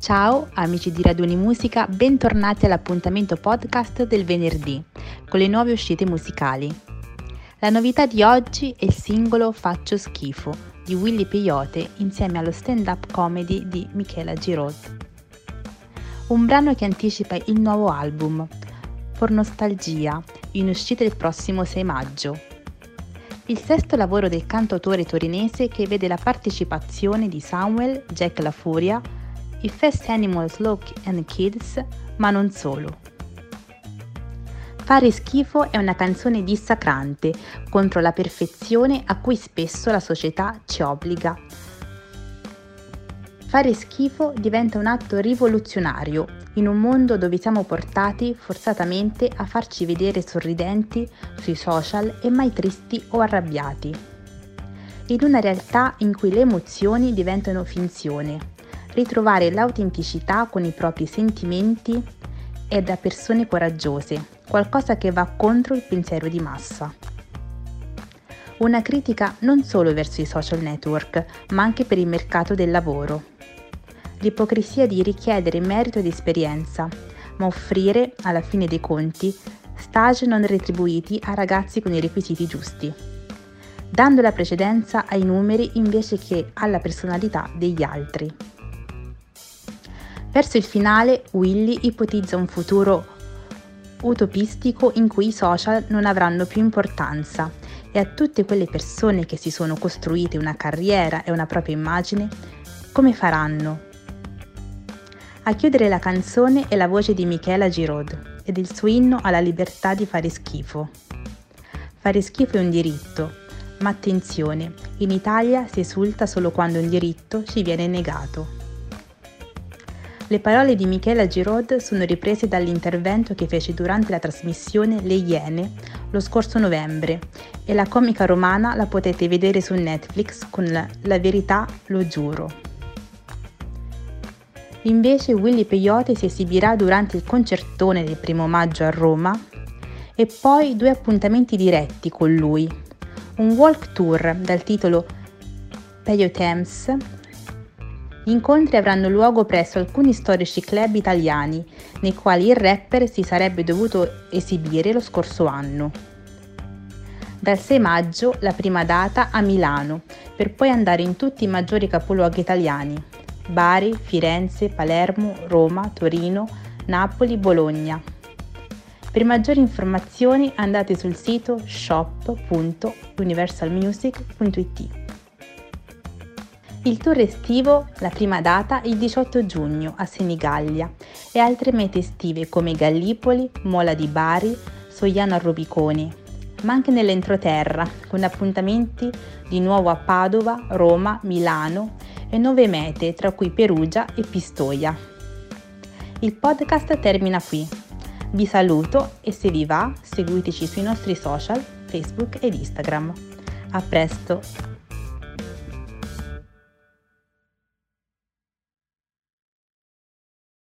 Ciao amici di Raduni Musica, bentornati all'appuntamento podcast del venerdì con le nuove uscite musicali. La novità di oggi è il singolo Faccio schifo di Willy Peyote insieme allo stand-up comedy di Michela Giraud. Un brano che anticipa il nuovo album, For Nostalgia, in uscita il prossimo 6 maggio. Il sesto lavoro del cantautore torinese che vede la partecipazione di Samuel, Jack La Furia, i Fast Animals Look and Kids, ma non solo. Fare schifo è una canzone dissacrante contro la perfezione a cui spesso la società ci obbliga. Fare schifo diventa un atto rivoluzionario in un mondo dove siamo portati forzatamente a farci vedere sorridenti sui social e mai tristi o arrabbiati. In una realtà in cui le emozioni diventano finzione, ritrovare l'autenticità con i propri sentimenti è da persone coraggiose, qualcosa che va contro il pensiero di massa. Una critica non solo verso i social network, ma anche per il mercato del lavoro. L'ipocrisia di richiedere merito ed esperienza, ma offrire, alla fine dei conti, stage non retribuiti a ragazzi con i requisiti giusti, dando la precedenza ai numeri invece che alla personalità degli altri. Verso il finale, Willy ipotizza un futuro utopistico in cui i social non avranno più importanza e a tutte quelle persone che si sono costruite una carriera e una propria immagine, come faranno? A chiudere la canzone è la voce di Michela Giraud ed il suo inno alla libertà di fare schifo. Fare schifo è un diritto, ma attenzione, in Italia si esulta solo quando un diritto ci viene negato. Le parole di Michela Giraud sono riprese dall'intervento che fece durante la trasmissione Le Iene lo scorso novembre e la comica romana la potete vedere su Netflix con la, verità lo giuro. Invece Willy Peyote si esibirà durante il concertone del primo maggio a Roma e poi due appuntamenti diretti con lui. Un walk tour dal titolo Peyotems gli incontri avranno luogo presso alcuni storici club italiani, nei quali il rapper si sarebbe dovuto esibire lo scorso anno. Dal 6 maggio la prima data a Milano, per poi andare in tutti i maggiori capoluoghi italiani, Bari, Firenze, Palermo, Roma, Torino, Napoli, Bologna. Per maggiori informazioni andate sul sito shop.universalmusic.it. Il tour estivo, la prima data, il 18 giugno a Senigallia e altre mete estive come Gallipoli, Mola di Bari, Sogliano a Rubiconi, ma anche nell'entroterra con appuntamenti di nuovo a Padova, Roma, Milano e nuove mete tra cui Perugia e Pistoia. Il podcast termina qui. Vi saluto e se vi va seguiteci sui nostri social Facebook ed Instagram. A presto!